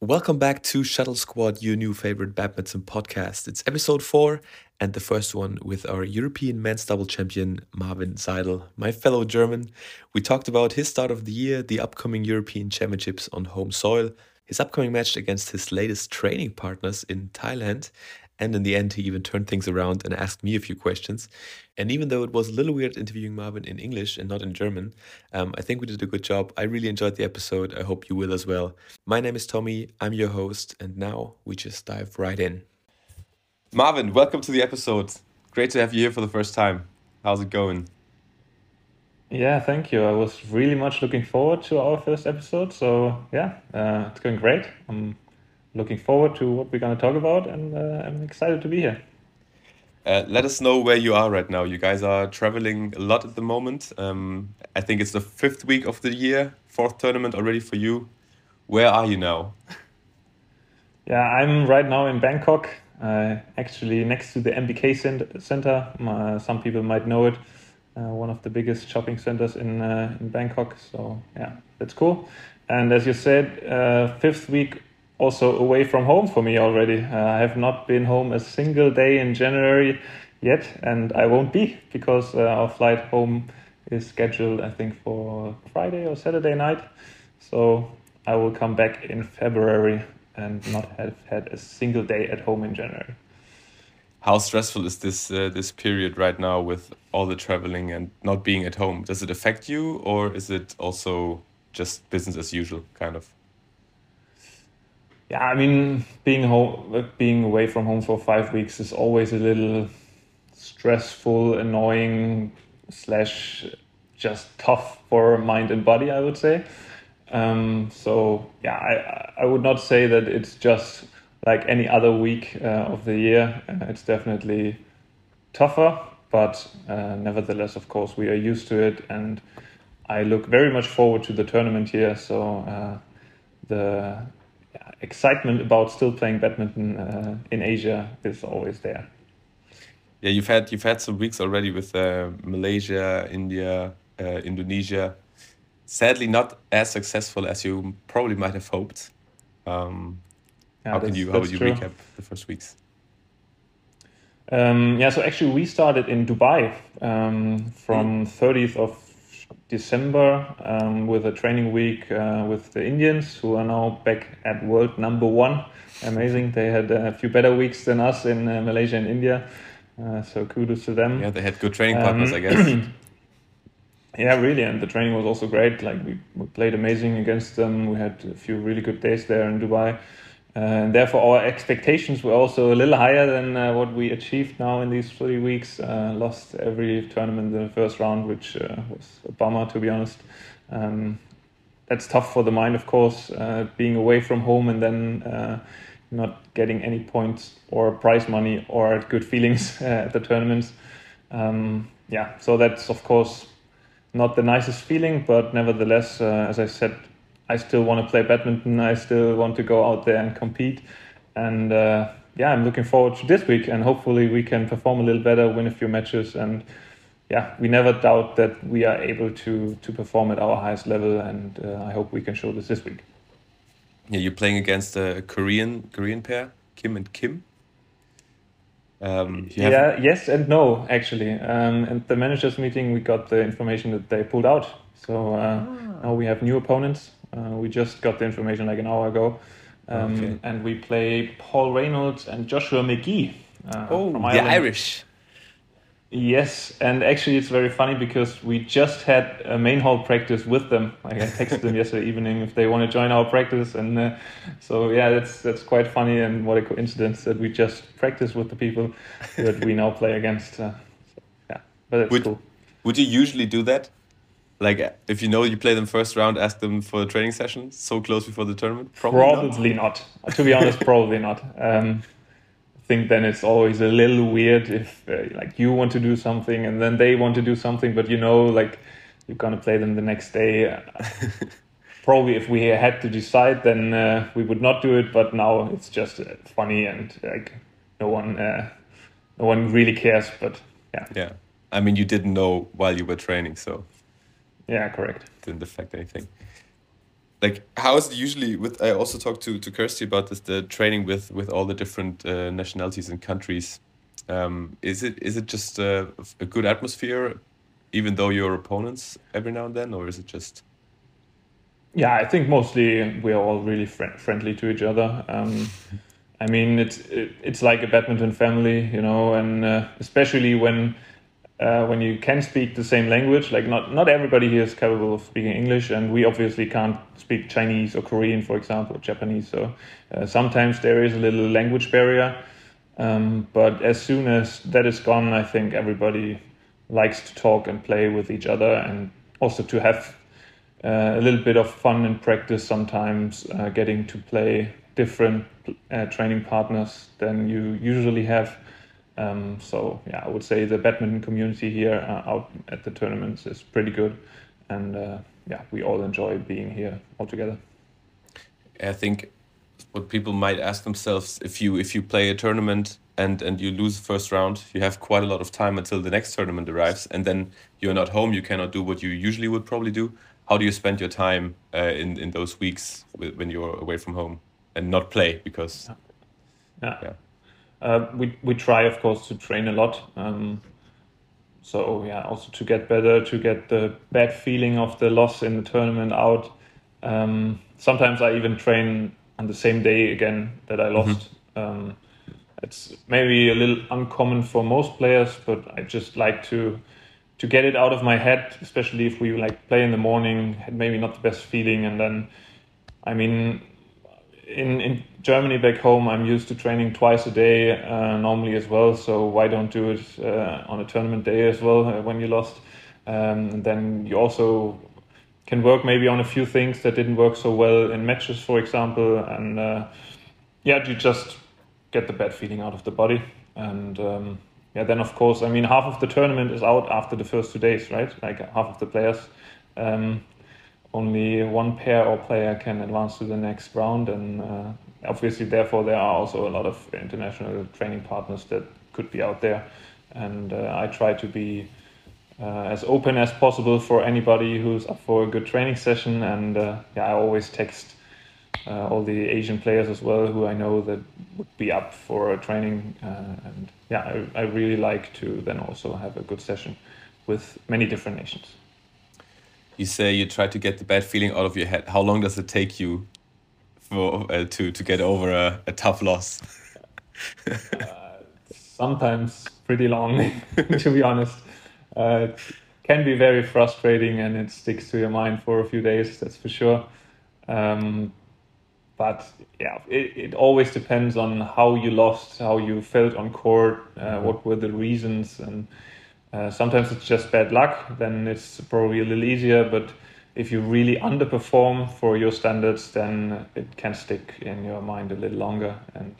Welcome back to Shuttle Squad, your new favorite badminton podcast. It's episode four and the first one with our European men's double champion, Marvin Seidel, my fellow German. We talked about his start of the year, the upcoming European Championships on home soil, his upcoming match against his latest training partners in Thailand, and in the end, he even turned things around and asked me a few questions. And even though it was a little weird interviewing Marvin in English and not in German, um, I think we did a good job. I really enjoyed the episode. I hope you will as well. My name is Thommy. I'm your host. And now we just dive right in. Marvin, welcome to the episode. Great to have you here for the first time. How's it going? Yeah, thank you. I was really much looking forward to our first episode. So, yeah, uh, it's going great. I'm looking forward to what we're going to talk about, and uh, I'm excited to be here. Uh, let us know where you are right now. You guys are traveling a lot at the moment. Um, I think it's the fifth week of the year, fourth tournament already for you. Where are you now? Yeah, I'm right now in Bangkok, uh, actually next to the MBK Center. Uh, some people might know it, uh, one of the biggest shopping centers in uh, in Bangkok. So yeah, that's cool. And as you said, uh, fifth week also away from home for me already. Uh, I have not been home a single day in January yet, and I won't be because uh, our flight home is scheduled, I think, for Friday or Saturday night. So I will come back in February and not have had a single day at home in January. How stressful is this uh, this period right now with all the traveling and not being at home? Does it affect you, or is it also just business as usual, kind of? Yeah, I mean, being home, being away from home for five weeks is always a little stressful, annoying, slash just tough for mind and body. I would say. Um, so yeah, I I would not say that it's just like any other week uh, of the year. Uh, it's definitely tougher, but uh, nevertheless, of course, we are used to it, and I look very much forward to the tournament here. So uh, the excitement about still playing badminton uh, in Asia is always there. Yeah, you've had you've had some weeks already with uh, Malaysia, India, uh, Indonesia. Sadly, not as successful as you probably might have hoped. Um, yeah, how can you how would you true. recap the first weeks? Um, yeah, so actually we started in Dubai um, from mm. 30th of December um, with a training week uh, with the Indians, who are now back at world number one. Amazing. They had a few better weeks than us in uh, Malaysia and India. Uh, so kudos to them. Yeah, they had good training partners, um, I guess. yeah, really. And the training was also great. Like we, we played amazing against them. We had a few really good days there in Dubai. Uh, and therefore, our expectations were also a little higher than uh, what we achieved now in these three weeks. Uh, lost every tournament in the first round, which uh, was a bummer, to be honest. Um, that's tough for the mind, of course, uh, being away from home and then uh, not getting any points or prize money or good feelings at the tournaments. Um, yeah, so that's, of course, not the nicest feeling, but nevertheless, as I said I still want to play badminton. I still want to go out there and compete. And uh, yeah, I'm looking forward to this week, and hopefully we can perform a little better, win a few matches, and yeah, we never doubt that we are able to to perform at our highest level, and uh, I hope we can show this this week. Yeah, you're playing against a Korean Korean pair, Kim and Kim. Um, yeah, yes and no, actually. Um, at the managers' meeting, we got the information that they pulled out. So uh, oh. now we have new opponents. Uh, we just got the information like an hour ago. Um, okay. And we play Paul Reynolds and Joshua Magee. Uh, oh, the Irish. Yes, and actually it's very funny because we just had a main hall practice with them. Like I texted them yesterday evening if they want to join our practice, and uh, so yeah, that's that's quite funny and what a coincidence that we just practice with the people that we now play against. Uh, so, yeah, but it's would, cool. Would you usually do that? Like, if you know you play them first round, ask them for a training session so close before the tournament? Probably, probably not. not. To be honest, probably not. Um, I think then it's always a little weird if uh, like you want to do something and then they want to do something, but you know, like you're gonna play them the next day. probably if we had to decide, then uh, we would not do it. But now it's just uh, funny and like no one, uh, no one really cares. But yeah, yeah. I mean, you didn't know while you were training, so yeah, correct. Didn't affect anything. like how is it usually with i also talked to to kirsty about this the training with with all the different uh, nationalities and countries um, is it is it just a, a, good atmosphere even though you're opponents every now and then or is it just yeah i think mostly we're all really friend friendly to each other um, i mean it's it, it's like a badminton family you know and uh, especially when uh, when you can speak the same language. Like not not everybody here is capable of speaking English, and we obviously can't speak Chinese or Korean, for example, or Japanese. So uh, sometimes there is a little language barrier. Um, but as soon as that is gone, I think everybody likes to talk and play with each other, and also to have uh, a little bit of fun and practice. Sometimes uh, getting to play different uh, training partners than you usually have um, so yeah, I would say the badminton community here uh, out at the tournaments is pretty good, and uh, yeah, we all enjoy being here all together. I think what people might ask themselves if you if you play a tournament and and you lose the first round, you have quite a lot of time until the next tournament arrives, and then you're not home. You cannot do what you usually would probably do. How do you spend your time uh, in in those weeks when you're away from home and not play because? yeah. yeah. Uh, we we try, of course, to train a lot. Um, so yeah, also to get better, to get the bad feeling of the loss in the tournament out. Um, sometimes I even train on the same day again that I lost. Mm-hmm. Um, it's maybe a little uncommon for most players, but I just like to to get it out of my head, especially if we like play in the morning, had maybe not the best feeling, and then, I mean, in in Germany back home, I'm used to training twice a day uh, normally as well. So why don't do it uh, on a tournament day as well uh, when you lost? Um, and then you also can work maybe on a few things that didn't work so well in matches, for example. And uh, yeah, you just get the bad feeling out of the body. And um, yeah, then of course, I mean, half of the tournament is out after the first two days, right? Like half of the players. Um, only one pair or player can advance to the next round, and uh, obviously, therefore, there are also a lot of international training partners that could be out there. And uh, I try to be uh, as open as possible for anybody who's up for a good training session. And uh, yeah, I always text uh, all the Asian players as well who I know that would be up for a training. Uh, and yeah, I, I really like to then also have a good session with many different nations you say you try to get the bad feeling out of your head. How long does it take you for uh, to to get over a, a tough loss? uh, sometimes pretty long, to be honest. Uh, it can be very frustrating, and it sticks to your mind for a few days. That's for sure. Um, but yeah, it, it always depends on how you lost, how you felt on court, uh, mm-hmm. what were the reasons, and uh, sometimes it's just bad luck, then it's probably a little easier. But if you really underperform for your standards, then it can stick in your mind a little longer. And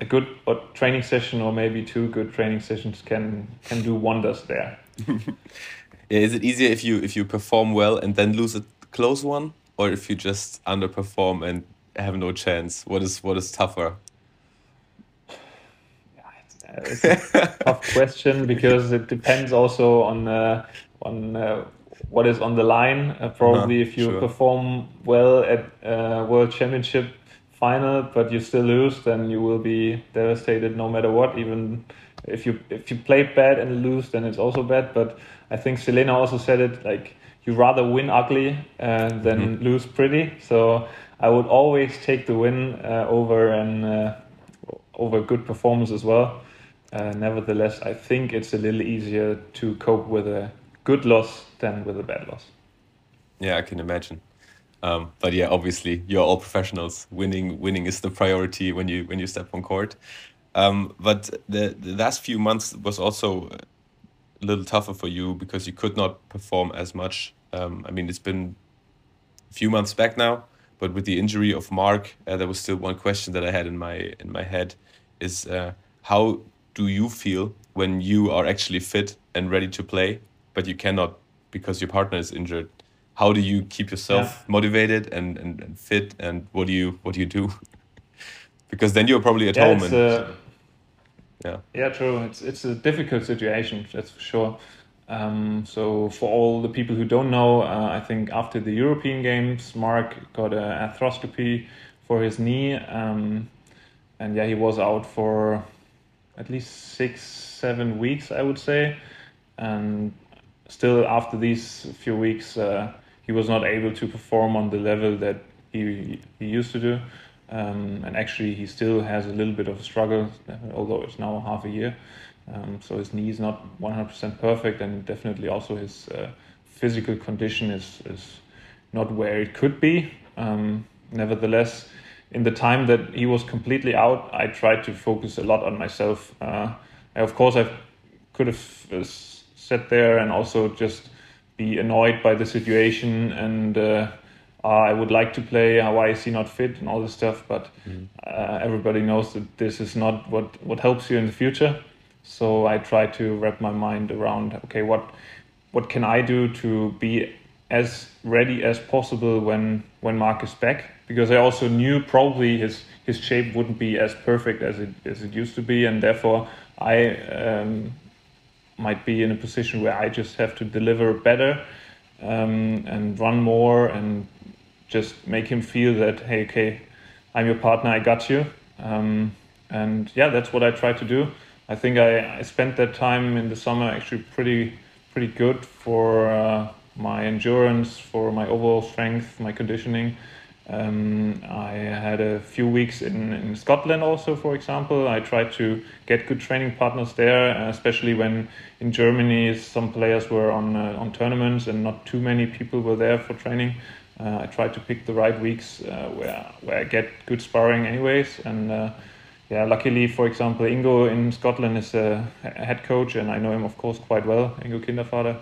a good training session, or maybe two good training sessions, can can do wonders there. is it easier if you if you perform well and then lose a close one, or if you just underperform and have no chance? What is what is tougher? It's a tough question because it depends also on uh, on uh, what is on the line. Uh, probably uh-huh, if you sure. perform well at uh, World Championship final, but you still lose, then you will be devastated no matter what. Even if you if you play bad and lose, then it's also bad. But I think Selena also said it like you rather win ugly uh, than mm-hmm. lose pretty. So I would always take the win uh, over and uh, over good performance as well. Uh, nevertheless, I think it's a little easier to cope with a good loss than with a bad loss. Yeah, I can imagine. Um, but yeah, obviously, you're all professionals. Winning, winning is the priority when you when you step on court. Um, but the, the last few months was also a little tougher for you because you could not perform as much. Um, I mean, it's been a few months back now, but with the injury of Mark, uh, there was still one question that I had in my in my head: is uh, how do you feel when you are actually fit and ready to play, but you cannot because your partner is injured? How do you keep yourself yeah. motivated and, and, and, fit? And what do you what do you do? because then you're probably at yeah, home. And, uh, yeah, yeah, true. It's it's a difficult situation, that's for sure. Um, so for all the people who don't know, uh, I think after the European Games, Mark got an arthroscopy for his knee, um, and yeah, he was out for at least six, seven weeks, I would say, and still after these few weeks, uh, he was not able to perform on the level that he he used to do, um, and actually he still has a little bit of a struggle, although it's now half a year. Um, so his knee is not 100% perfect, and definitely also his uh, physical condition is is not where it could be. Um, nevertheless, in the time that he was completely out, I tried to focus a lot on myself. Uh, of course, I could have uh, sat there and also just be annoyed by the situation and uh, I would like to play. Why is he not fit and all this stuff? But mm. uh, everybody knows that this is not what what helps you in the future. So I try to wrap my mind around okay, what what can I do to be as ready as possible when when Mark is back? Because I also knew probably his his shape wouldn't be as perfect as it as it used to be, and therefore I um, might be in a position where I just have to deliver better um, and run more and just make him feel that hey, okay, I'm your partner, I got you. Um, and yeah, that's what I try to do. I think I, I spent that time in the summer actually pretty pretty good for uh, my endurance, for my overall strength, my conditioning. Um, I had a few weeks in, in Scotland also, for example. I tried to get good training partners there, especially when in Germany some players were on uh, on tournaments and not too many people were there for training. Uh, I tried to pick the right weeks uh, where where I get good sparring, anyways. And uh, yeah, luckily, for example, Ingo in Scotland is a head coach, and I know him, of course, quite well. Ingo Kindervater,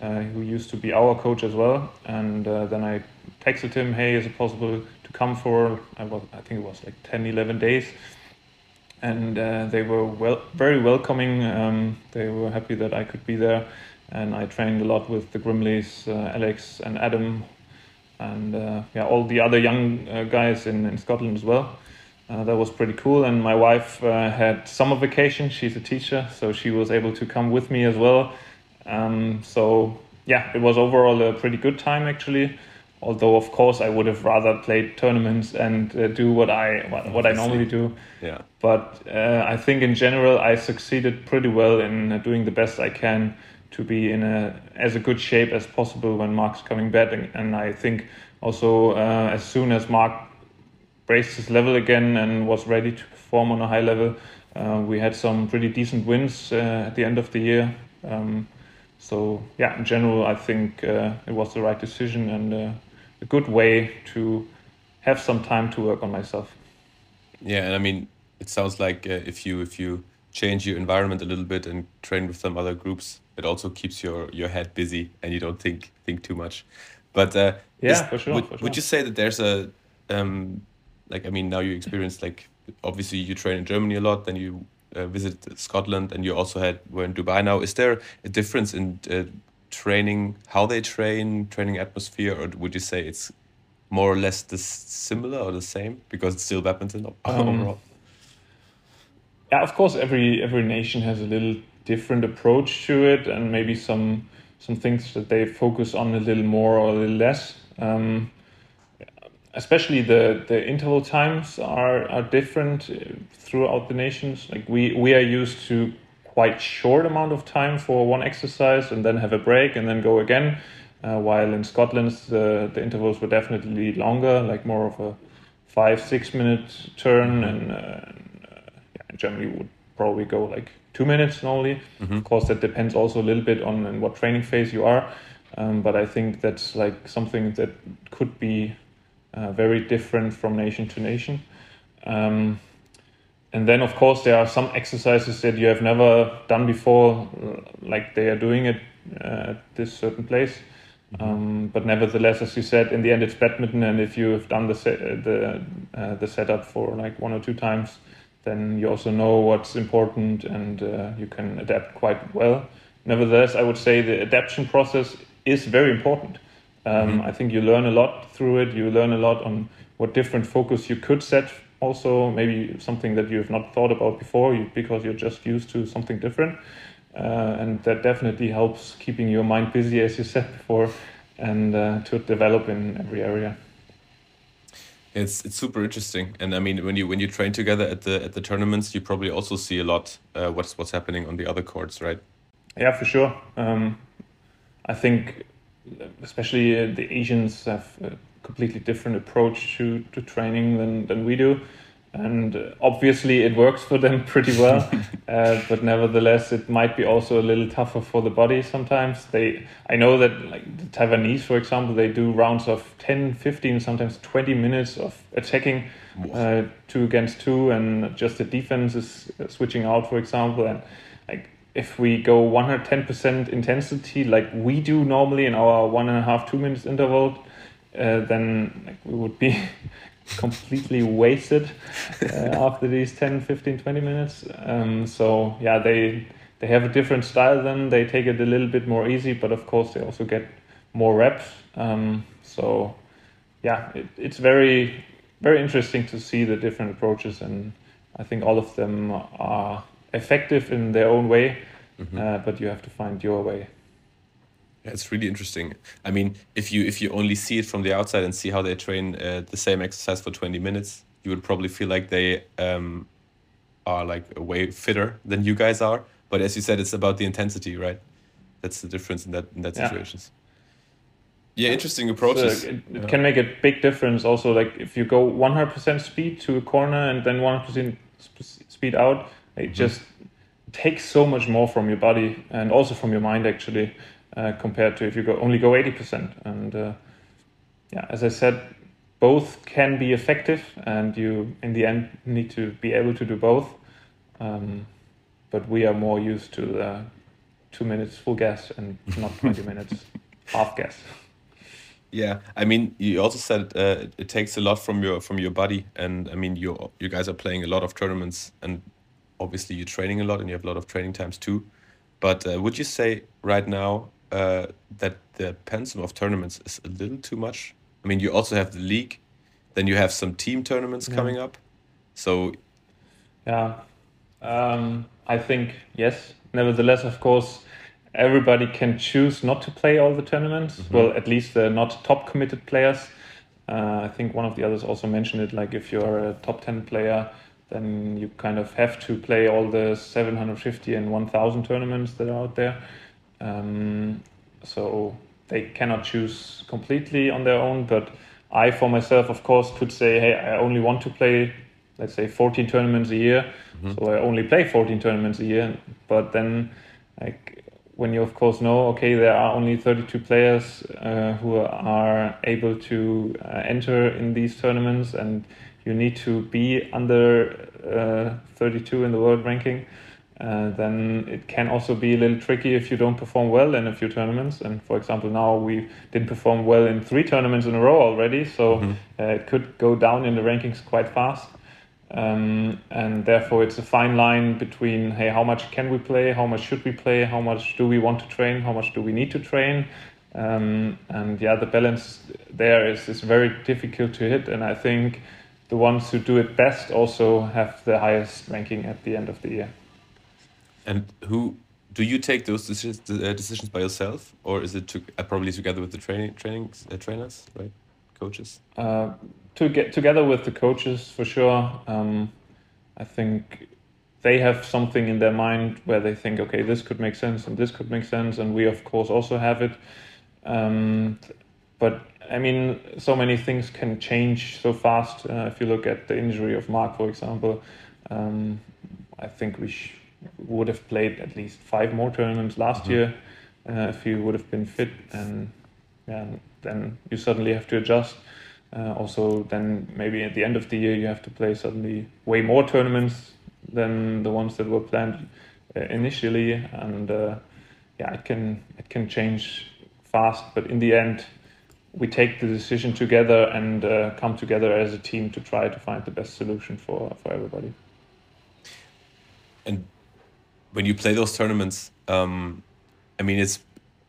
uh, who used to be our coach as well. And uh, then I texted him, "Hey, is it possible to come for?" I was, I think it was like 10, 11 days and uh, they were well, very welcoming. Um, they were happy that I could be there, and I trained a lot with the Grimleys, uh, Alex and Adam, and uh, yeah, all the other young uh, guys in, in Scotland as well. Uh, that was pretty cool. And my wife uh, had summer vacation. She's a teacher, so she was able to come with me as well. Um, so yeah, it was overall a pretty good time actually although of course I would have rather played tournaments and uh, do what I what, what I normally do. Yeah. But uh, I think in general I succeeded pretty well in uh, doing the best I can to be in a as a good shape as possible when Mark's coming back, and, and I think also uh, as soon as Mark braced his level again and was ready to perform on a high level, uh, we had some pretty decent wins uh, at the end of the year. Um, so yeah, in general, I think it was the right decision and a good way to have some time to work on myself. Yeah, and I mean, it sounds like uh, if you if you change your environment a little bit and train with some other groups, it also keeps your your head busy and you don't think think too much. But uh, yeah, is, for, sure, would, for sure. Would you say that there's a um, like I mean now you experience like obviously you train in Germany a lot, then you uh, visit Scotland, and you also had were in Dubai now. Is there a difference in uh, training, how they train, training atmosphere, or would you say it's more or less the similar or the same because it's still badminton um, overall? Yeah, of course, every every nation has a little different approach to it, and maybe some some things that they focus on a little more or a little less. Um, especially the the interval times are are different uh, throughout the nations. Like we we are used to quite short amount of time for one exercise and then have a break and then go again. Uh, while in Scotland, the, the intervals were definitely longer, like more of a five, six minute turn. And, uh, yeah, in Germany, would probably go like two minutes only. Mm-hmm. Of course, that depends also a little bit on in what training phase you are. Um, but I think that's like something that could be uh, very different from nation to nation. Um, and then of course there are some exercises that you have never done before like they are doing it uh, at this certain place mm-hmm. um, but nevertheless as you said in the end it's badminton and if you have done the the uh, the setup for like one or two times then you also know what's important and uh, you can adapt quite well nevertheless i would say the adaptation process is very important um, mm-hmm. i think you learn a lot through it you learn a lot on what different focus you could set also maybe something that you have not thought about before you, because you're just used to something different. uh, and that definitely helps keeping your mind busy, as you said before, and uh, to develop in every area. It's it's super interesting, and I mean when you when you train together at the at the tournaments, you probably also see a lot uh, what's what's happening on the other courts, right? Yeah, for sure. Um, I think especially uh, the Asians have a completely different approach to, to training than, than we do. And uh, obviously, it works for them pretty well, uh, but nevertheless, it might be also a little tougher for the body sometimes. They, I know that like the Taiwanese, for example, they do rounds of 10, 15, sometimes 20 minutes of attacking uh, two against two, and just the defense is uh, switching out, for example. And like if we go 110% intensity like we do normally in our one and a half two minutes interval uh, then like, we would be completely wasted uh, after these 10 15 20 minutes. Um, so yeah they they have a different style then. They take it a little bit more easy but of course they also get more reps. Um, so yeah it, it's very very interesting to see the different approaches and i think all of them are effective in their own way, mm-hmm. uh, but you have to find your way. Yeah, it's really interesting. I mean, if you if you only see it from the outside and see how they train uh, the same exercise for twenty minutes, you would probably feel like they um, are like way fitter than you guys are. But as you said, it's about the intensity, right? That's the difference in that in that yeah. situations. Yeah, interesting approaches. So it, it yeah. can make a big difference. Also, like if you go one hundred percent speed to a corner and then one hundred percent speed out, it just takes so much more from your body and also from your mind actually uh, compared to if you go only go 80% and uh, yeah as i said both can be effective and you in the end need to be able to do both. Um, but we are more used to the two minutes full gas and not 20 minutes half gas. Yeah i mean you also said uh, it, it takes a lot from your from your body. And i mean you you guys are playing a lot of tournaments and obviously you're training a lot and you have a lot of training times too. But uh, would you say right now uh, that the pensum of tournaments is a little too much? I mean, you also have the league, then you have some team tournaments yeah. coming up. So, yeah, um, I think yes. Nevertheless, of course, everybody can choose not to play all the tournaments. Mm -hmm. Well, at least the not top committed players. Uh, I think one of the others also mentioned it. Like if you're a top ten player then you kind of have to play all the 750 and 1000 tournaments that are out there. Um, so they cannot choose completely on their own, but I, for myself, of course, could say, hey, I only want to play, let's say, 14 tournaments a year. Mm-hmm. So I only play 14 tournaments a year. But then, like, when you, of course, know, okay, there are only 32 players uh, who are able to uh, enter in these tournaments and you need to be under uh, 32 in the world ranking. Uh, then it can also be a little tricky if you don't perform well in a few tournaments. And for example, now we didn't perform well in three tournaments in a row already, so mm-hmm. uh, it could go down in the rankings quite fast. Um, and therefore, it's a fine line between hey, how much can we play, how much should we play, how much do we want to train, how much do we need to train. Um, and yeah, the balance there is, is very difficult to hit. And I think the ones who do it best also have the highest ranking at the end of the year. And who do you take those decisions, uh, decisions by yourself, or is it to, uh, probably together with the training trainings uh, trainers, right, coaches? Uh, to get together with the coaches for sure. Um, I think they have something in their mind where they think, okay, this could make sense and this could make sense, and we of course also have it. Um, but I mean, so many things can change so fast. Uh, if you look at the injury of Mark, for example, um, I think we sh- would have played at least five more tournaments last mm-hmm. year uh, if he would have been fit, and yeah, then you suddenly have to adjust. Uh, also, then maybe at the end of the year you have to play suddenly way more tournaments than the ones that were planned uh, initially, and uh, yeah, it can it can change fast. But in the end, we take the decision together and uh, come together as a team to try to find the best solution for, for everybody. And when you play those tournaments, um, I mean, it's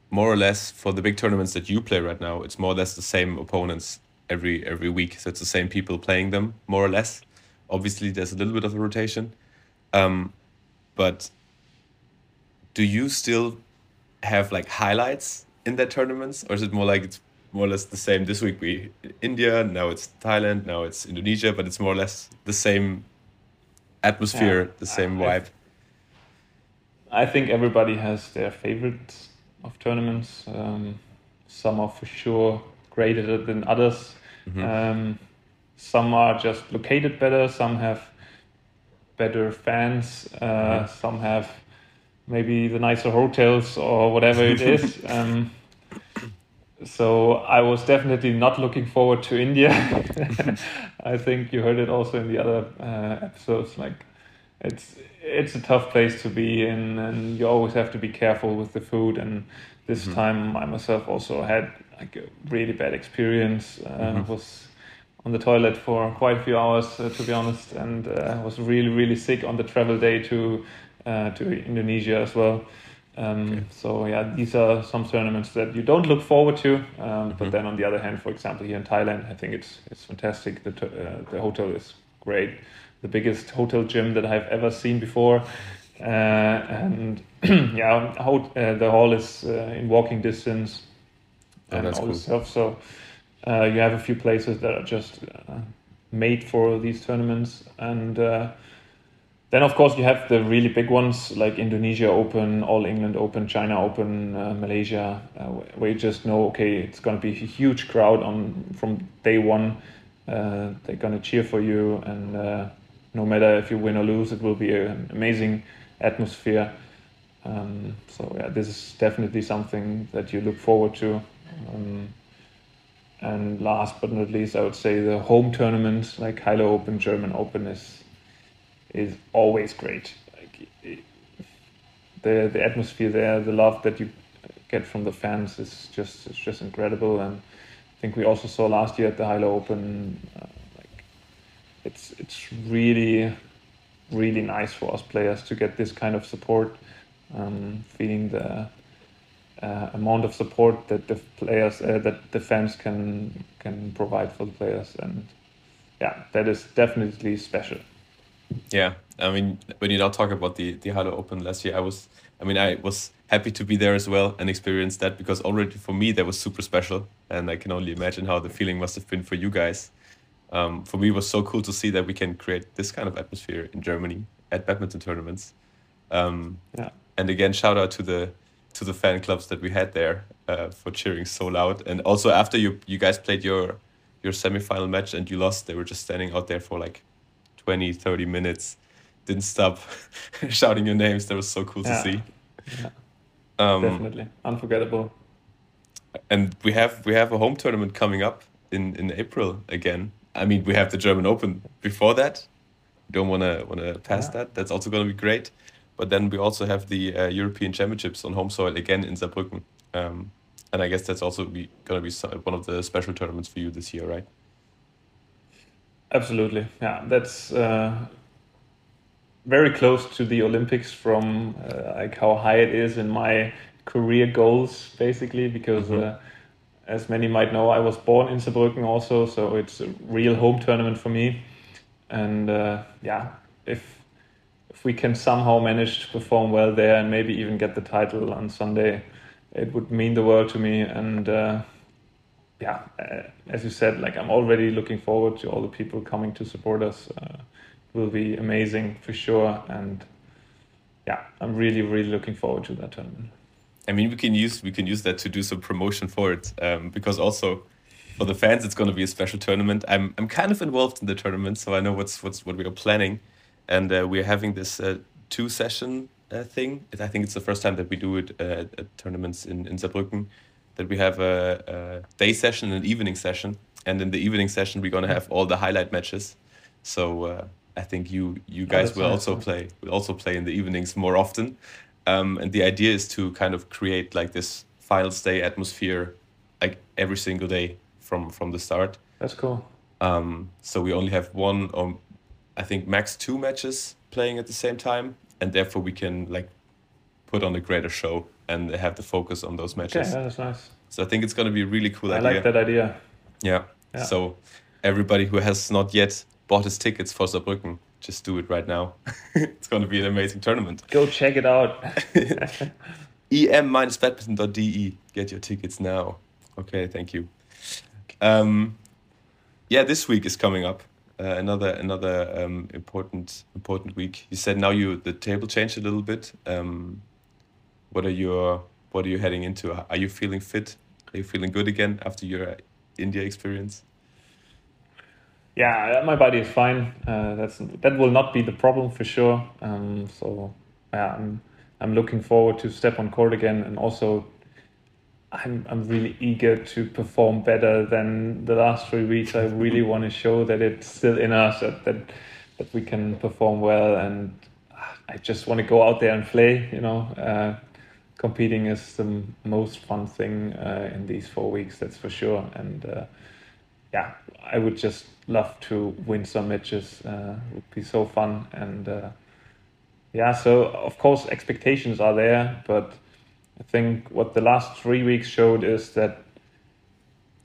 more or less for the big tournaments that you play right now. It's more or less the same opponents every every week, so it's the same people playing them more or less. Obviously, there's a little bit of a rotation, um, but do you still have like highlights in their tournaments, or is it more like it's more or less the same? This week we India, now it's Thailand, now it's Indonesia, but it's more or less the same atmosphere, yeah, the same I, vibe. I think everybody has their favorites of tournaments. Um, some are for sure greater than others. Mm-hmm. Um, some are just located better. Some have better fans. Uh, mm-hmm. Some have maybe the nicer hotels or whatever it is. Um, so I was definitely not looking forward to India. I think you heard it also in the other uh, episodes. Like it's it's a tough place to be in, and you always have to be careful with the food. And this mm-hmm. time, I myself also had like a really bad experience. Uh, mm-hmm. Was on the toilet for quite a few hours, uh, to be honest, and uh, was really really sick on the travel day to uh, to Indonesia as well. Um, okay. So yeah, these are some tournaments that you don't look forward to. Um, mm-hmm. But then on the other hand, for example, here in Thailand, I think it's it's fantastic. The uh, the hotel is great, the biggest hotel gym that I've ever seen before, uh, and yeah, how, uh, the hall is uh, in walking distance oh, and all cool. this stuff. So uh, you have a few places that are just uh, made for these tournaments and then, of course, you have the really big ones like Indonesia Open, All England Open, China Open, uh, Malaysia, uh, where you just know, okay, it's going to be a huge crowd on from day one. Uh, they're going to cheer for you, and uh, no matter if you win or lose, it will be an amazing atmosphere. Um, so yeah, this is definitely something that you look forward to. Um, and last but not least, I would say the home tournaments like Halle Open, German Open is is always great. Like, the the atmosphere there, the love that you get from the fans is just it's just incredible. And I think we also saw last year at the Halle Open, uh, like it's it's really really nice for us players to get this kind of support, um, feeling the uh, amount of support that the players uh, that the fans can can provide for the players and yeah that is definitely special yeah, I mean, when you now talk about the the Halle Open last year, I was, I mean, I was happy to be there as well and experience that because already for me that was super special, and I can only imagine how the feeling must have been for you guys. Um, for me, it was so cool to see that we can create this kind of atmosphere in Germany at badminton tournaments. Um, yeah. And again, shout out to the to the fan clubs that we had there uh, for cheering so loud. And also after you you guys played your your semifinal match and you lost, they were just standing out there for like 20, 30 minutes. Didn't stop shouting your names. That was so cool yeah. to see. Yeah. Um, Definitely unforgettable. And we have we have a home tournament coming up in in April again. I mean, we have the German Open before that. Don't want to want to pass yeah. that. That's also going to be great. But then we also have the uh, European Championships on home soil again in Saarbrücken. Um, and I guess that's also be going to be one of the special tournaments for you this year, right? Absolutely, yeah. That's uh, very close to the Olympics from uh, like how high it is in my career goals, basically. Because mm-hmm. uh, as many might know, I was born in Saarbrücken also, so it's a real home tournament for me. And uh, yeah, if if we can somehow manage to perform well there and maybe even get the title on Sunday, it would mean the world to me. And uh, yeah, uh, as you said, like I'm already looking forward to all the people coming to support us. Uh, it will be amazing for sure, and yeah, I'm really, really looking forward to that tournament. I mean, we can use we can use that to do some promotion for it, um, because also for the fans, it's going to be a special tournament. I'm I'm kind of involved in the tournament, so I know what's what's what we are planning, and uh, we're having this uh, two session uh, thing. I think it's the first time that we do it uh, at tournaments in in Saarbrücken that we have a, a day session and an evening session, and in the evening session we're gonna have all the highlight matches. So uh, I think you you guys will nice. also play will also play in the evenings more often. Um, and the idea is to kind of create like this finals day atmosphere, like every single day from from the start. That's cool. Um, so we only have one or I think max two matches playing at the same time, and therefore we can like put on a greater show and have the focus on those matches. Okay, that's nice. So I think it's going to be a really cool I idea. I like that idea. Yeah. yeah. So everybody who has not yet bought his tickets for Saarbrücken. Just do it right now. it's going to be an amazing tournament. Go check it out. em-badminton.de. Get your tickets now. Okay, thank you. Um, yeah, this week is coming up. Uh, another another um, important important week. You said now you the table changed a little bit. Um, what are your what are you heading into? Are you feeling fit? Are you feeling good again after your India experience? Yeah, my body is fine. Uh, that's that will not be the problem for sure. Um, so yeah, I'm I'm looking forward to step on court again, and also I'm I'm really eager to perform better than the last three weeks. I really want to show that it's still in us that that, that we can perform well, and I just want to go out there and play. You know, uh, competing is the most fun thing uh, in these four weeks. That's for sure, and uh, yeah, I would just love to win some matches. Uh, it would be so fun. And uh, yeah, so of course, expectations are there. But I think what the last three weeks showed is that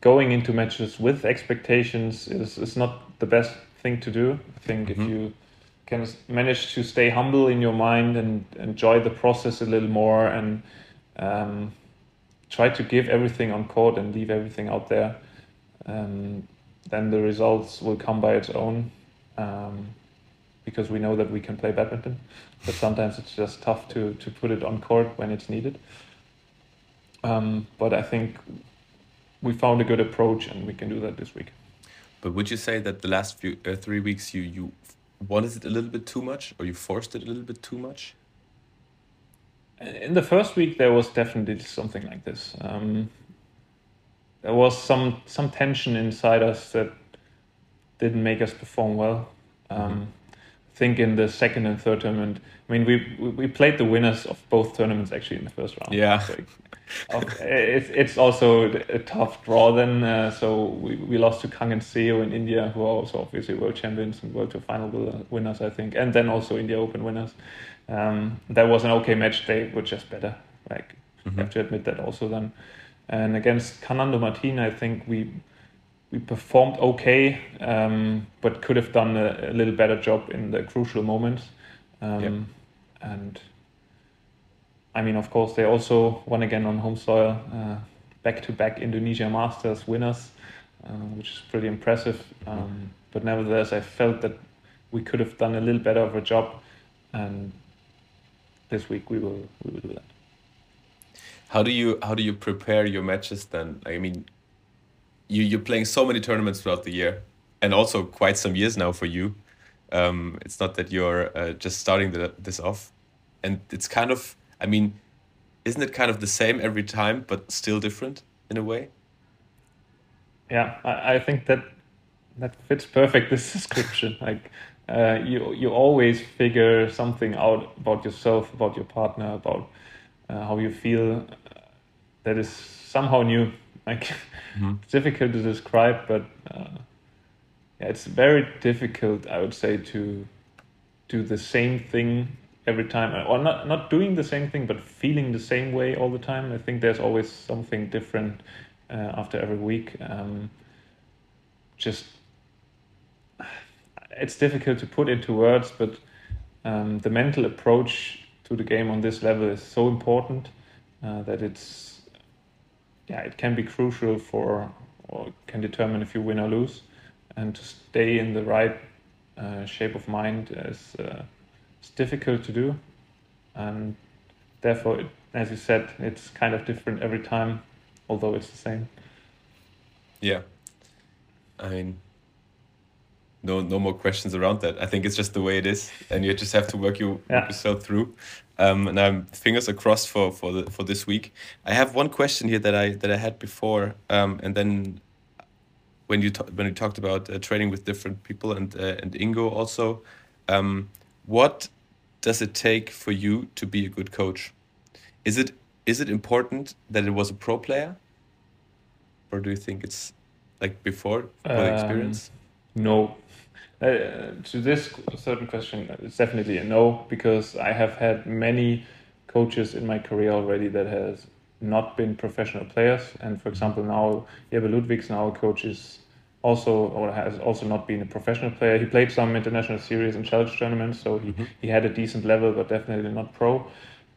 going into matches with expectations is, is not the best thing to do. I think mm-hmm. if you can manage to stay humble in your mind and enjoy the process a little more and um, try to give everything on court and leave everything out there um, then the results will come by its own um, because we know that we can play badminton. But sometimes it's just tough to, to put it on court when it's needed. Um, but I think we found a good approach and we can do that this week. But would you say that the last few uh, three weeks you you wanted it a little bit too much, or you forced it a little bit too much? In the first week, there was definitely something like this. Um, there was some some tension inside us that didn't make us perform well. Um, mm-hmm. I think in the second and third tournament, I mean, we we played the winners of both tournaments actually in the first round. Yeah. So it's it's also a tough draw then. Uh, so we, we lost to Kang and Seo in India, who are also obviously world champions and world tour final winners, I think, and then also India Open winners. Um, that was an okay match. They were just better. Like mm-hmm. have to admit that also then. And against Carnando Marthin, I think we we performed okay, um, but could have done a, a, little better job in the crucial moments. Um, yep. And I mean, of course, they also won again on home soil, back to back Indonesia Masters winners, uh, which is pretty impressive. Um, but nevertheless, I felt that we could have done a little better of a job, and this week we will we will do that. How do you how do you prepare your matches then? I mean, you you're playing so many tournaments throughout the year, and also quite some years now for you. Um, it's not that you're uh, just starting the, this off, and it's kind of I mean, isn't it kind of the same every time, but still different in a way? Yeah, I, I think that that fits perfect this description. like uh, you you always figure something out about yourself, about your partner, about uh, how you feel that is somehow new. Like mm-hmm. it's difficult to describe, but uh, yeah, it's very difficult, I would say, to do the same thing every time, or not not doing the same thing, but feeling the same way all the time. I think there's always something different uh, after every week. Um, just it's difficult to put into words, but um, the mental approach to the game on this level is so important uh, that it's yeah, it can be crucial for or can determine if you win or lose. And to stay in the right uh, shape of mind is uh, it's difficult to do, and therefore, it, as you said, it's kind of different every time, although it's the same. Yeah, I mean, no no more questions around that. I think it's just the way it is, and you just have to work, you, yeah. yourself through. Um, and I'm fingers across for for the for this week. I have one question here that I that I had before, um, and then when you when you talked about uh, training with different people and uh, and Ingo also, um, what does it take for you to be a good coach? Is it is it important that it was a pro player, or do you think it's like before for the experience? Um, no, uh, to this certain question, it's definitely a no because I have had many coaches in my career already that has not been professional players. And for example, now Jeppe Ludvigsen, our coach, is also or has also not been a professional player. He played some international series and challenge tournaments, so he, mm-hmm. he had a decent level, but definitely not pro.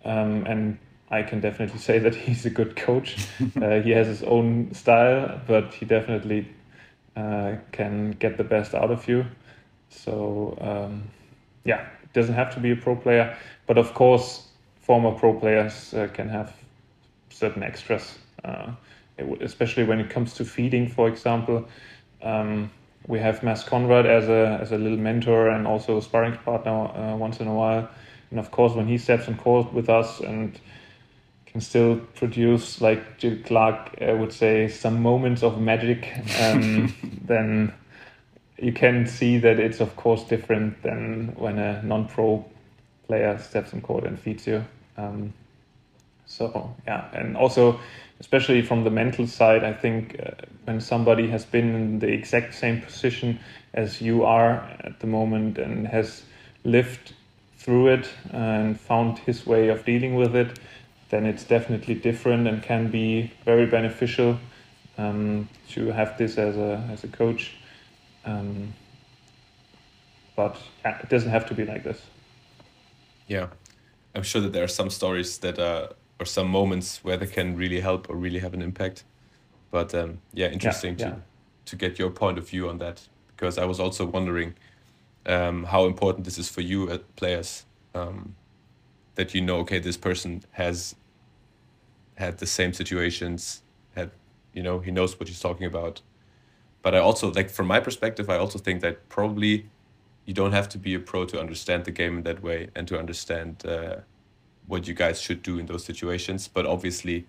Um, and I can definitely say that he's a good coach. uh, he has his own style, but he definitely uh, can get the best out of you. So um, yeah, it doesn't have to be a pro player, but of course, former pro players uh, can have certain extras, uh, especially when it comes to feeding, for example. Um, we have Mads Conrad as a as a little mentor and also a sparring partner uh, once in a while. And of course, when he steps on court with us and can still produce, like Gill Clark uh, would say, some moments of magic, um, then you can see that it's of course different than when a non-pro player steps on court and feeds you. Um, so yeah, and also especially from the mental side, I think uh, when somebody has been in the exact same position as you are at the moment and has lived through it and found his way of dealing with it, then it's definitely different and can be very beneficial um, to have this as a as a coach. Um, but it doesn't have to be like this. Yeah, I'm sure that there are some stories that are or some moments where they can really help or really have an impact. But um, yeah, interesting yeah, yeah. to to get your point of view on that because I was also wondering um, how important this is for you as players um, that you know okay this person has had the same situations had you know he knows what he's talking about but I also like from my perspective I also think that probably you don't have to be a pro to understand the game in that way and to understand. Uh, what you guys should do in those situations. But obviously,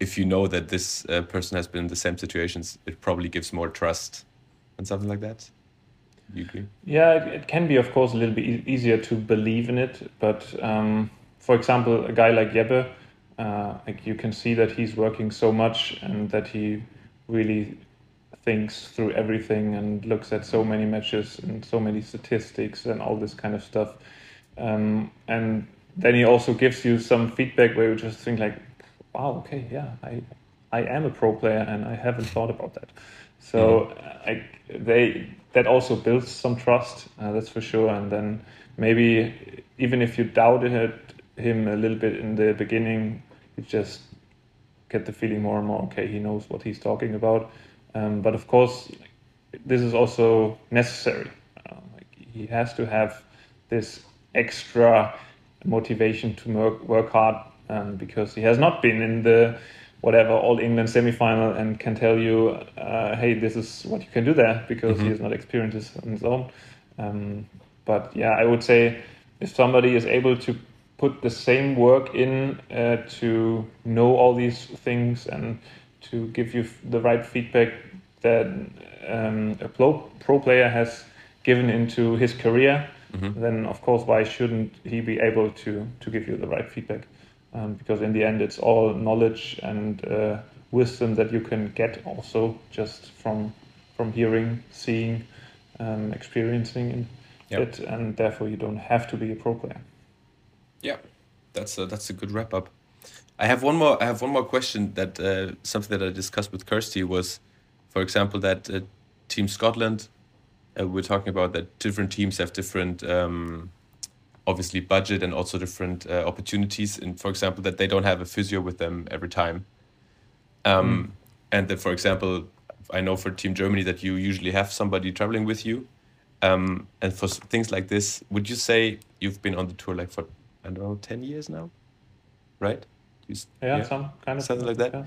if you know that this uh, person has been in the same situations, it probably gives more trust and something like that. You agree? Yeah, it, it can be, of course, a little bit e easier to believe in it. But um, for example, a guy like Jeppe, uh, like you can see that he's working so much and that he really thinks through everything and looks at so many matches and so many statistics and all this kind of stuff. Um, and then he also gives you some feedback where you just think like, wow, okay, yeah, I I am a pro player and I haven't thought about that. So mm-hmm. I, they that also builds some trust, uh, that's for sure. And then maybe even if you doubted him a little bit in the beginning, you just get the feeling more and more. Okay, he knows what he's talking about. Um, but of course, this is also necessary. Uh, like he has to have this extra motivation to work, work hard um, because he has not been in the whatever All England semi-final and can tell you, uh, hey, this is what you can do there because mm-hmm. he has not experienced this on his own. Um, but yeah, I would say if somebody is able to put the same work in uh, to know all these things and to give you the right feedback that um, a pro, pro player has given into his career, mm-hmm. then of course why shouldn't he be able to to give you the right feedback? Um, because in the end, it's all knowledge and uh, wisdom that you can get also just from from hearing, seeing, um, experiencing yep. it, and therefore you don't have to be a pro player. Yeah, that's a, that's a good wrap up. I have one more. I have one more question. That uh, something that I discussed with Kirsty was, for example, that uh, Team Scotland uh, we're talking about that different teams have different um, obviously budget and also different uh, opportunities and for example that they don't have a physio with them every time. Um, mm. and that for example i know for team germany that you usually have somebody traveling with you. Um, and for things like this would you say you've been on the tour like for i don't know 10 years now? Right? You, yeah, yeah, some kind of something like that? yeah.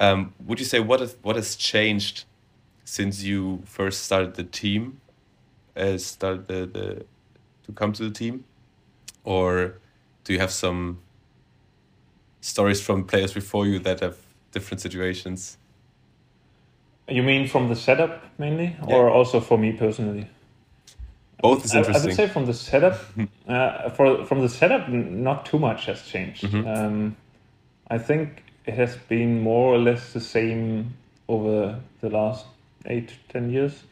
Um, would you say what has, what has changed since you first started the team uh, start the, the to come to the team, or do you have some stories from players before you that have different situations? You mean from the setup mainly, yeah. or also for me personally? Both is interesting. I, I would say from the setup, uh, for from the setup, not too much has changed. Mm -hmm. um, I think it has been more or less the same over the last eight ten years.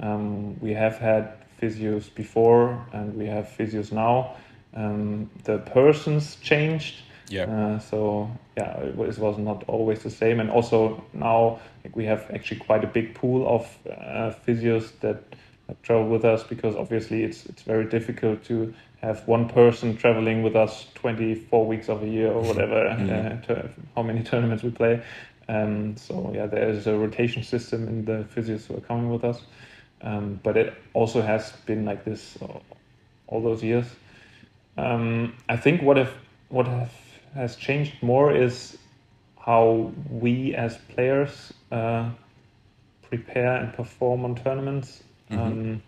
Um, we have had physios before and we have physios now. Um, the persons changed. Yeah. Uh, so yeah, it was, it was not always the same. And also now like, we have actually quite a big pool of uh, physios that, that travel with us because obviously it's it's very difficult to have one person traveling with us 24 weeks of a year or whatever, mm-hmm. uh, how many tournaments we play. Um, so yeah, there is a rotation system in the physios who are coming with us. Um, but it also has been like this all those years. Um, I think what if what have, has changed more is how we as players uh, prepare and perform on tournaments. Mm-hmm. Um,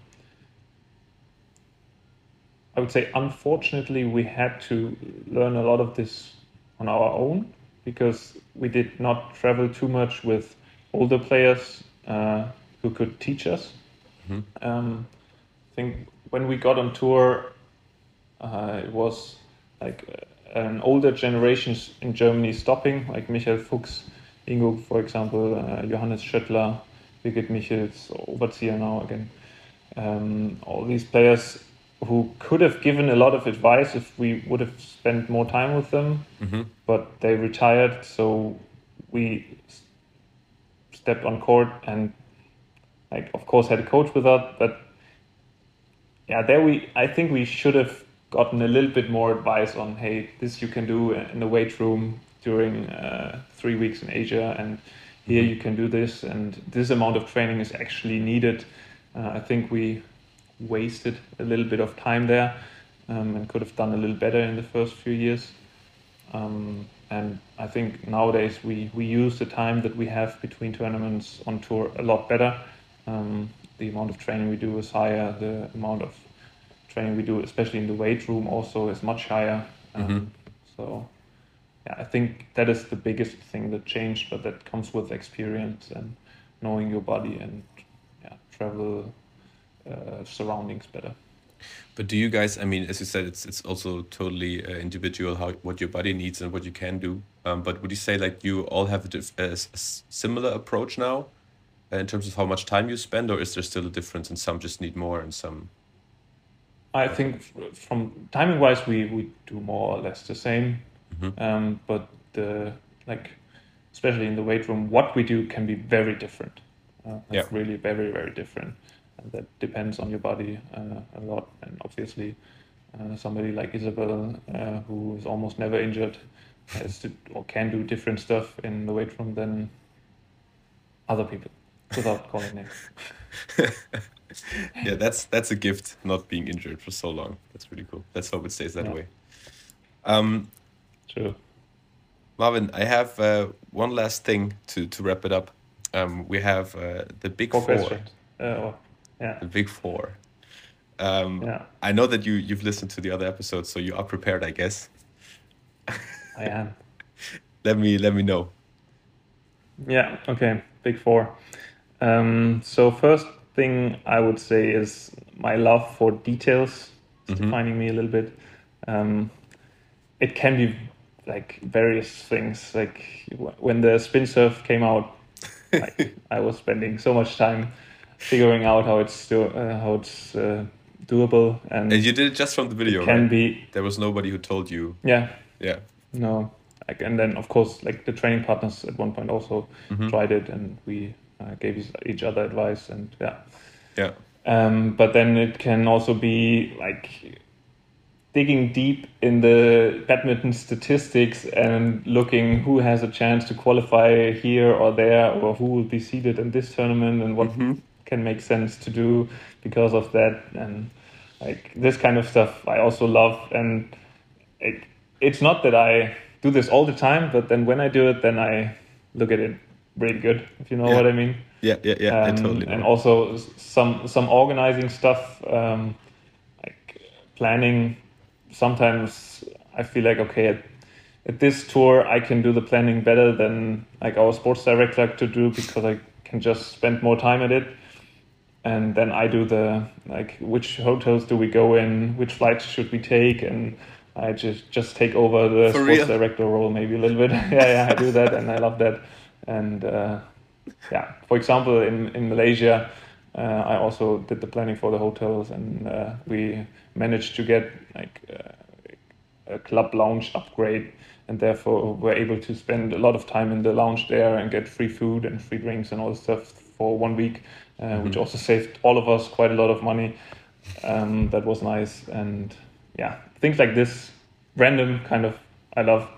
I would say, unfortunately, we had to learn a lot of this on our own because we did not travel too much with older players uh, who could teach us. Mm-hmm. Um, I think when we got on tour, uh, it was like uh, an older generation in Germany stopping, like Michael Fuchs, Ingo, for example, uh, Johannes Schöttler, Birgit Michels, Overzier now again. Um, all these players who could have given a lot of advice if we would have spent more time with them, mm-hmm. but they retired, so we stepped on court and, like, of course, had a coach with us, but yeah, there we I think we should have gotten a little bit more advice on hey, this you can do in the weight room during uh, three weeks in Asia, and here you can do this, and this amount of training is actually needed. Uh, I think we wasted a little bit of time there um, and could have done a little better in the first few years. Um, and I think nowadays we, we use the time that we have between tournaments on tour a lot better. Um, the amount of training we do is higher. The amount of training we do, especially in the weight room, also is much higher. Um, mm-hmm. So, yeah, I think that is the biggest thing that changed, but that comes with experience and knowing your body and yeah, travel uh, surroundings better. But do you guys? I mean, as you said, it's it's also totally uh, individual how what your body needs and what you can do. Um, but would you say like you all have a, diff- a, a similar approach now? Uh, in terms of how much time you spend, or is there still a difference and some just need more and some? I think from timing wise, we, we do more or less the same. Mm-hmm. Um, but the like, especially in the weight room, what we do can be very different. Uh, yeah. really very very different. And that depends on your body uh, a lot, and obviously, uh, somebody like Isabel, uh, who is almost never injured, has to or can do different stuff in the weight room than other people without calling names. yeah, that's that's a gift, not being injured for so long. That's really cool. Let's hope it stays that yeah. way. Um, True. Marvin, I have uh, one last thing to to wrap it up. Um, we have uh, the big four. four. Uh, yeah. The big four. Um, yeah. I know that you you've listened to the other episodes, so you are prepared, I guess. I am. let me let me know. Yeah. Okay. Big four. Um, so first thing I would say is my love for details, mm-hmm. defining me a little bit. Um, it can be like various things. Like when the spin serve came out, like, I was spending so much time figuring out how it's do, uh, how it's uh, doable. And, and you did it just from the video. Can right? be. There was nobody who told you. Yeah. Yeah. No. Like, and then of course, like the training partners at one point also mm-hmm. tried it, and we uh, gave each other advice and yeah. Yeah. Um, but then it can also be like digging deep in the badminton statistics and looking who has a chance to qualify here or there or who will be seeded in this tournament and what mm-hmm. can make sense to do because of that. And like this kind of stuff I also love. And it, it's not that I do this all the time but then when I do it then I look at it really good, if you know yeah. what I mean. Yeah, yeah, yeah. Um, totally. And also some some organizing stuff, um, like planning. Sometimes I feel like okay, at, at this tour I can do the planning better than like our sports director like to do because I can just spend more time at it. And then I do the like which hotels do we go in, which flights should we take, and I just just take over the For sports real? director role maybe a little bit. yeah, yeah, I do that, and I love that. And uh, yeah, for example, in, in Malaysia, uh, I also did the planning for the hotels, and uh, we managed to get like uh, a club lounge upgrade, and therefore we're able to spend a lot of time in the lounge there and get free food and free drinks and all this stuff for one week, uh, mm-hmm. which also saved all of us quite a lot of money. Um, that was nice, and yeah, things like this, random kind of, I love.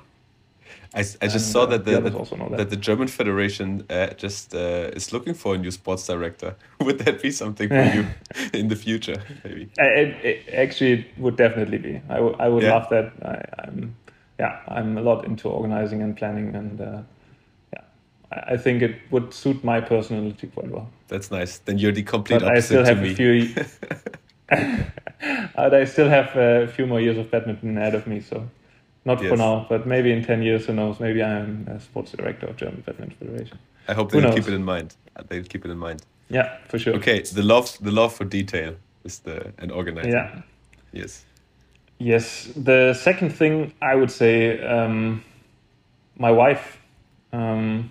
I, I just and, saw that the, that. that. the German Federation uh, just uh, is looking for a new sports director. would that be something for you in the future? Maybe it, it, actually it would definitely be. I, w- I would yeah. love that. I, am yeah, I'm a lot into organizing and planning, and uh, yeah, I, I think it would suit my personality quite well. That's nice. Then you're the complete but opposite I still have a few. but I still have a few more years of badminton ahead of me, so not yes. for now, but maybe in 10 years, who knows? Maybe I'm a sports director of German Badminton Federation. I hope they'll keep it in mind. They'll keep it in mind. Yeah, for sure. Okay, the love, the love for detail is the an organizer. Yeah. Yes. Yes. The second thing I would say, um, my wife. Um,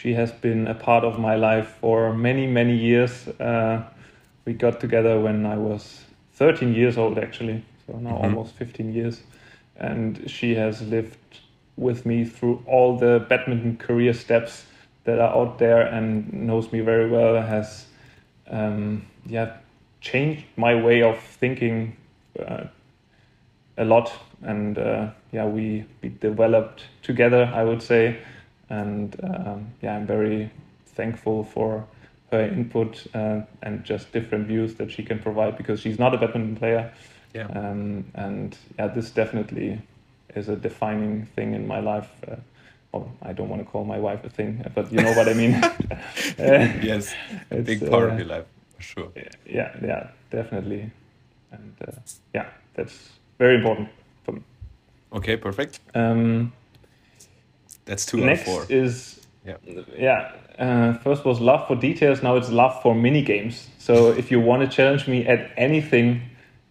she has been a part of my life for many, many years. Uh, we got together when I was 13 years old, actually, so now mm-hmm. almost 15 years. And she has lived with me through all the badminton career steps that are out there and knows me very well. Has um, yeah changed my way of thinking uh, a lot, and uh, yeah, we we developed together. I would say, and um, yeah, I'm very thankful for her input uh, and just different views that she can provide because she's not a badminton player. Yeah. Um, and yeah, this definitely is a defining thing in my life. Uh, well, I don't want to call my wife a thing, but you know what I mean. yes, a big part uh, of your life, for sure. Yeah, yeah, definitely, and uh, yeah, that's very important for me. Okay, perfect. Um, that's two next out of four. is yeah, yeah uh, first was love for details. Now it's love for mini games. So if you want to challenge me at anything,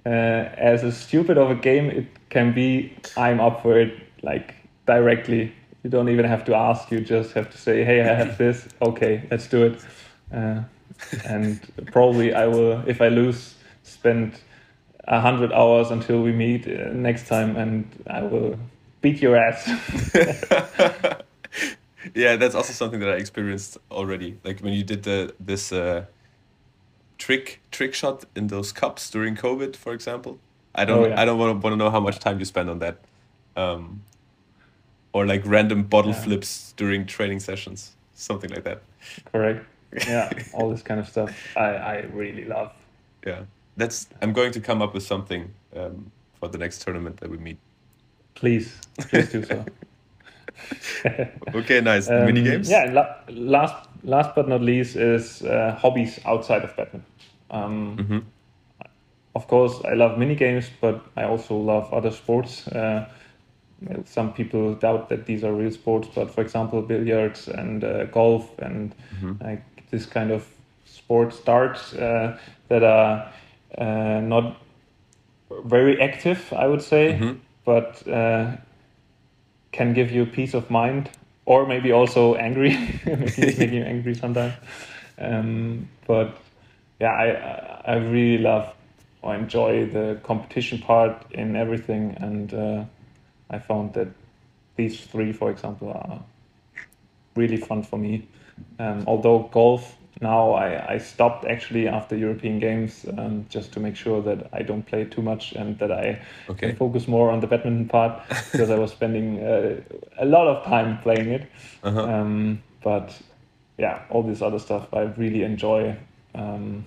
uh, as a stupid of a game it can be, I'm up for it. Like directly, you don't even have to ask. You just have to say, "Hey, I have this. Okay, let's do it." Uh, and probably I will, if I lose, spend a hundred hours until we meet uh, next time, and I will beat your ass. yeah, that's also something that I experienced already. Like when you did the this uh, trick trick shot in those cups during COVID, for example. I don't oh, yeah. I don't want to want to know how much time you spend on that, um, or like random bottle yeah. flips during training sessions, something like that. Correct. Yeah, all this kind of stuff. I I really love. Yeah, that's. I'm going to come up with something um, for the next tournament that we meet. Please, please do so. okay, nice. Um, Mini games. Yeah, la- last last but not least is uh, hobbies outside of badminton. Um, mm-hmm. Of course, I love mini games, but I also love other sports. Uh, some people doubt that these are real sports, but for example, billiards and uh, golf and mm-hmm. like this kind of sports darts uh, that are uh, not very active, I would say, mm-hmm. but uh, can give you peace of mind or maybe also angry, making, you angry sometimes. Um, but yeah, I I really love or enjoy the competition part in everything, and uh, I found that these three, for example, are really fun for me. Um, although golf now I, I stopped actually after European Games um, just to make sure that I don't play too much and that I okay. can focus more on the badminton part because I was spending uh, a lot of time playing it. Uh-huh. Um, but yeah, all this other stuff I really enjoy. Um,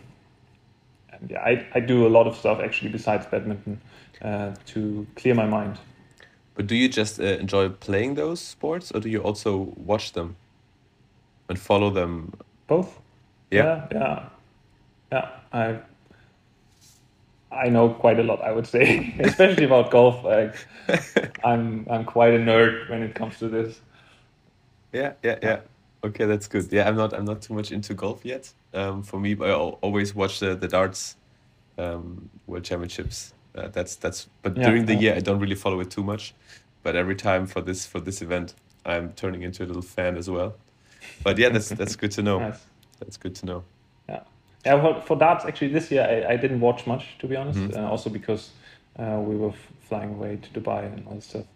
and yeah, I, I do a lot of stuff actually besides badminton uh, to clear my mind. But do you just uh, enjoy playing those sports or do you also watch them and follow them? Both yeah, yeah, yeah. I I know quite a lot. I would say, especially about golf. Like, I'm I'm quite a nerd when it comes to this. Yeah, yeah, yeah. Okay, that's good. Yeah, I'm not I'm not too much into golf yet. Um, for me, I always watch the the darts um, World Championships. Uh, that's that's. But yeah, during the yeah. year, I don't really follow it too much. But every time for this for this event, I'm turning into a little fan as well. But yeah, that's that's good to know. Nice that's good to know. Yeah, yeah. For, for darts, actually, this year I, I didn't watch much to be honest. Mm-hmm. Uh, also because uh, we were flying away to Dubai and all this stuff.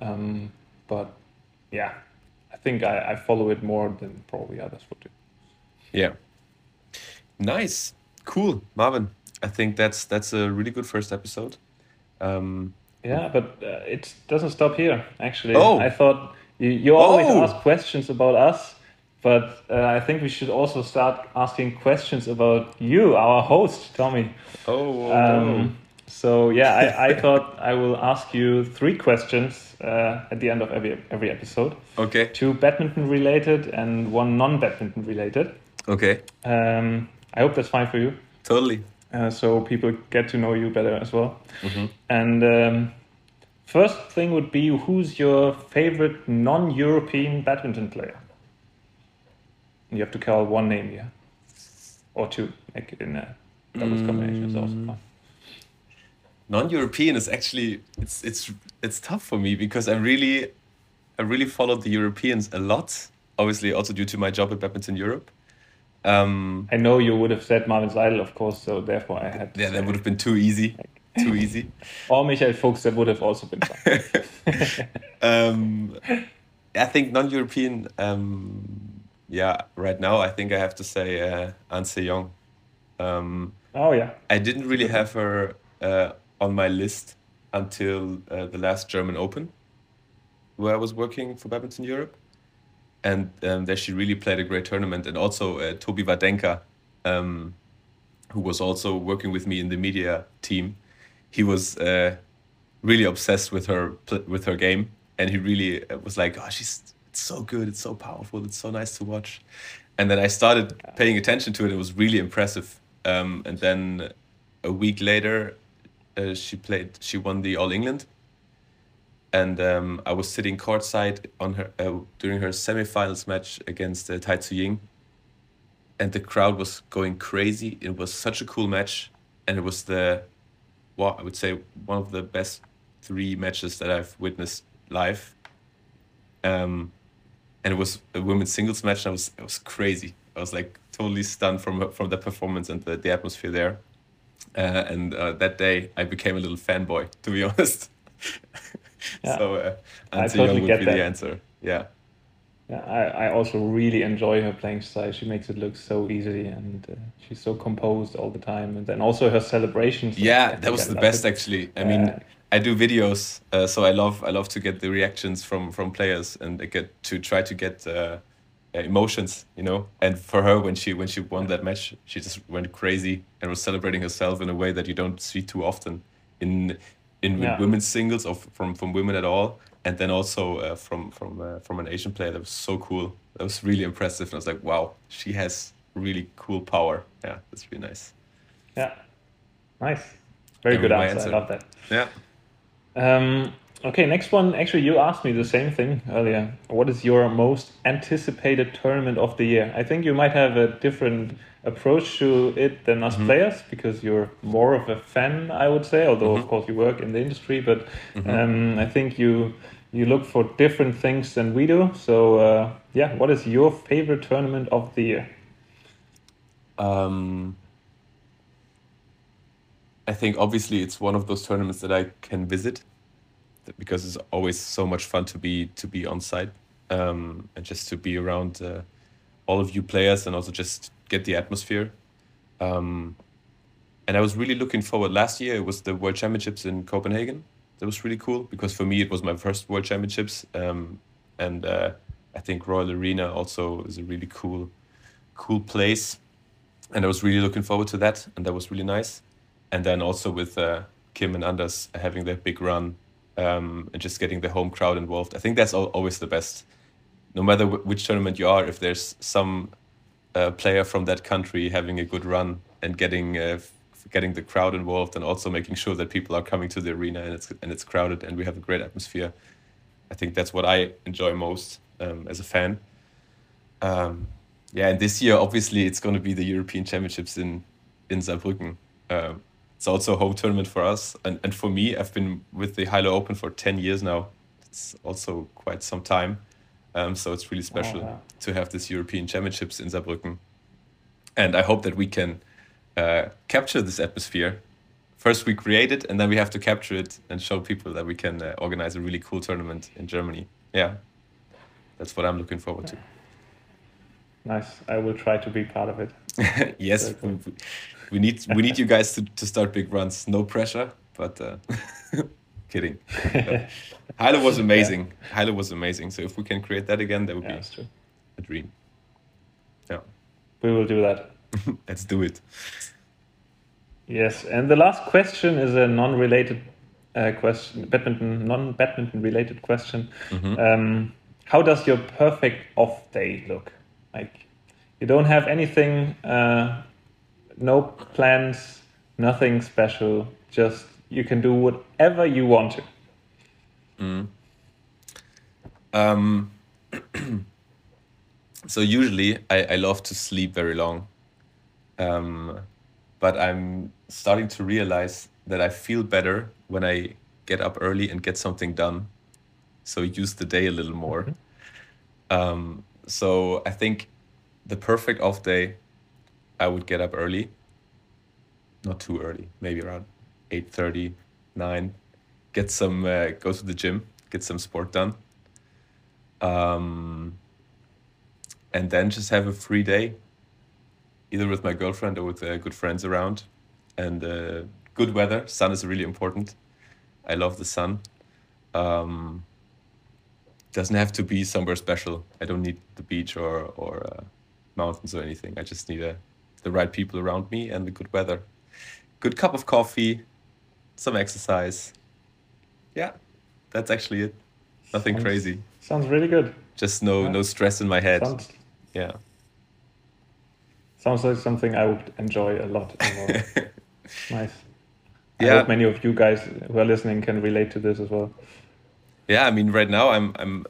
Um, but yeah, I think I, I follow it more than probably others would do. Yeah. Nice. Cool, Marvin. I think that's that's a really good first episode. Um, yeah, but uh, it doesn't stop here. Actually, oh. I thought you, you always oh. ask questions about us, but uh, I think we should also start asking questions about you, our host, Thommy. Oh. Um, So yeah, I, I thought I will ask you three questions uh, at the end of every every episode. Okay. Two badminton related and one non-badminton related. Okay. Um, I hope that's fine for you. Totally. Uh, so people get to know you better as well. Mm-hmm. And um, first thing would be who's your favorite non-European badminton player? You have to call one name here, or two. Make it in a doubles mm. combination is also fun. Non-European is actually it's it's it's tough for me because I really I really followed the Europeans a lot. Obviously, also due to my job at Badminton Europe. Um, I know you would have said Marvin Seidel, of course, so therefore I had. yeah, that would have been too easy. too easy. or Michael Fuchs, that would have also been fun. um, I think non-European. Um, yeah, right now I think I have to say uh, An Se Young. Um, oh yeah. I didn't really have her uh, on my list until uh, the last German Open, where I was working for Badminton Europe and um, there she really played a great tournament. And also uh, Toby Wardenka, um, who was also working with me in the media team, he was uh, really obsessed with her with her game, and he really uh, was like, "Oh, she's it's so good, it's so powerful, it's so nice to watch." And then I started paying attention to it. It was really impressive. Um, and then a week later, uh, she played. She won the All England and um, I was sitting courtside on her uh, during her semifinals match against uh, Tai Tzu Ying, and the crowd was going crazy. It was such a cool match, and it was the, well, I would say one of the best three matches that I've witnessed live. Um, and it was a women's singles match, and I was it was crazy. I was like totally stunned from from the performance and the, the atmosphere there. Uh, and uh, that day, I became a little fanboy, to be honest. Yeah. So uh, I totally would get be that. the answer. Yeah. Yeah, I, I also really enjoy her playing style. She makes it look so easy, and uh, she's so composed all the time. And then also her celebrations. Yeah, that was the best it. actually. I mean, I do videos, uh, so I love I love to get the reactions from from players and get to try to get uh, emotions, you know. And for her, when she when she won that match, she just went crazy and was celebrating herself in a way that you don't see too often in in yeah. women's singles or from from women at all, and then also uh, from from uh, from an Asian player that was so cool. That was really impressive, and I was like, wow, she has really cool power. Yeah, that's really nice. Yeah, nice. Very good answer. answer. I love that. Yeah. Um, okay, next one. Actually, you asked me the same thing earlier. What is your most anticipated tournament of the year? I think you might have a different approach to it than us mm-hmm. players because you're more of a fan, I would say. Although mm-hmm. of course you work in the industry, but mm-hmm. um, I think you you look for different things than we do. So uh, yeah, what is your favorite tournament of the year? Um, I think obviously it's one of those tournaments that I can visit because it's always so much fun to be to be on site um, and just to be around uh, all of you players and also just get the atmosphere. Um, and I was really looking forward. Last year it was the World Championships in Copenhagen. That was really cool because for me it was my first World Championships, um, and uh, I think Royal Arena also is a really cool, cool place, and I was really looking forward to that, and that was really nice. And then also with uh, Kim and Anders having their big run um, and just getting the home crowd involved. I think that's always the best. No matter which tournament you are, if there's some uh, player from that country having a good run and getting uh, getting the crowd involved and also making sure that people are coming to the arena and it's and it's crowded and we have a great atmosphere. I think that's what I enjoy most um, as a fan. Um, yeah, and this year obviously it's going to be the European Championships in in Saarbrücken. Um, it's also a home tournament for us and, and for me I've been with the Hylo Open for 10 years now. It's also quite some time. Um, so it's really special oh, to have this European Championships in Saarbrücken. And I hope that we can uh, capture this atmosphere first we create it and then we have to capture it and show people that we can uh, organize a really cool tournament in Germany. Yeah, that's what I'm looking forward to. Nice. I will try to be part of it. yes, we, we need we need you guys to, to start big runs. No pressure, but uh, kidding. Halle was amazing. Yeah. Halle was amazing. So if we can create that again, that would yeah, be a dream. Yeah. We will do that. Let's do it. Yes, and the last question is a non-related uh, question, badminton, non-badminton related question. Mm-hmm. Um, how does your perfect off day look? Like, you don't have anything, uh, no plans, nothing special. Just you can do whatever you want to. Mm. Um, so usually I, I love to sleep very long. Um, but I'm starting to realize that I feel better when I get up early and get something done. So use the day a little more. Mm-hmm. Um, so I think the perfect off day, I would get up early, not too early, maybe around 8.30, 9, get some, uh, go to the gym, get some sport done. Um, and then just have a free day, either with my girlfriend or with uh, good friends around. And uh, good weather, sun is really important. I love the sun. Um, doesn't have to be somewhere special. I don't need the beach or, or uh, mountains or anything. I just need a, the right people around me and the good weather. Good cup of coffee, some exercise. Yeah, that's actually it. Nothing sounds, crazy. Sounds really good. Just no yeah. no stress in my head. Sounds, yeah. Sounds like something I would enjoy a lot. nice. Yeah. I hope many of you guys who are listening can relate to this as well. Yeah, I mean, right now I'm I'm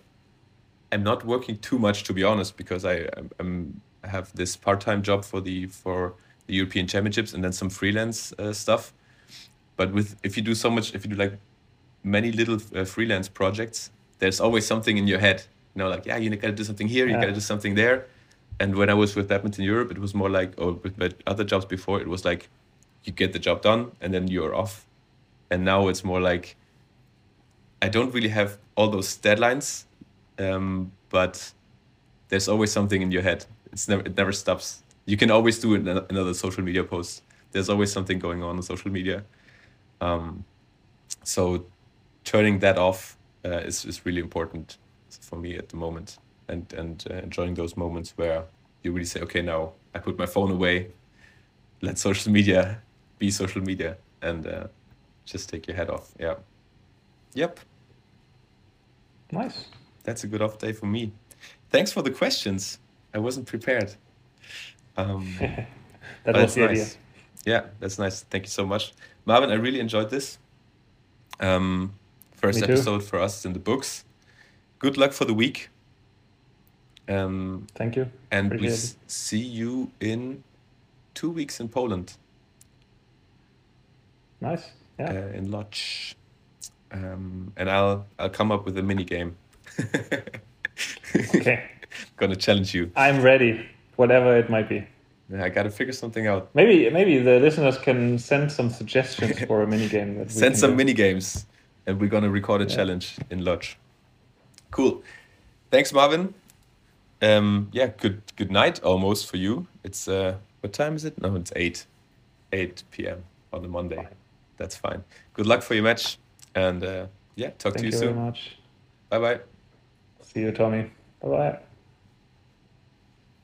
I'm not working too much to be honest because I I'm, I'm have this part-time job for the for the European Championships and then some freelance uh, stuff. But with if you do so much, if you do like many little uh, freelance projects, there's always something in your head. You know, like yeah, you gotta do something here, yeah. you gotta do something there. And when I was with Badminton Europe, it was more like, or with my other jobs before, it was like, you get the job done and then you're off. And now it's more like, I don't really have all those deadlines, um, but there's always something in your head it's never it never stops. You can always do another social media post. There's always something going on on social media. Um, so turning that off uh, is is really important for me at the moment, and and uh, enjoying those moments where you really say, okay, now I put my phone away. Let social media be social media, and uh, just take your head off. Yeah. Yep. Nice. That's a good off day for me. Thanks for the questions. I wasn't prepared. Um, that was the nice. idea. Yeah, that's nice. Thank you so much, Marvin. I really enjoyed this. Um, first episode for us in the books. Good luck for the week. Um, Thank you. And Appreciate we see you in two weeks in Poland. Nice. Yeah. Uh, in Lodz. Um, and I'll I'll come up with a mini game. okay. Gonna challenge you. I'm ready, whatever it might be. Yeah, I gotta figure something out. Maybe maybe the listeners can send some suggestions for a mini game. Send some do. mini games, and we're gonna record a yeah. challenge in Lodz. Cool. Thanks, Marvin. Um, yeah, good good night almost for you. It's uh, what time is it? No, it's eight, eight p.m. on the Monday. Fine. That's fine. Good luck for your match, and uh, yeah, talk Thank to you, you soon. Very much. Bye bye. See you, Thommy. Bye bye.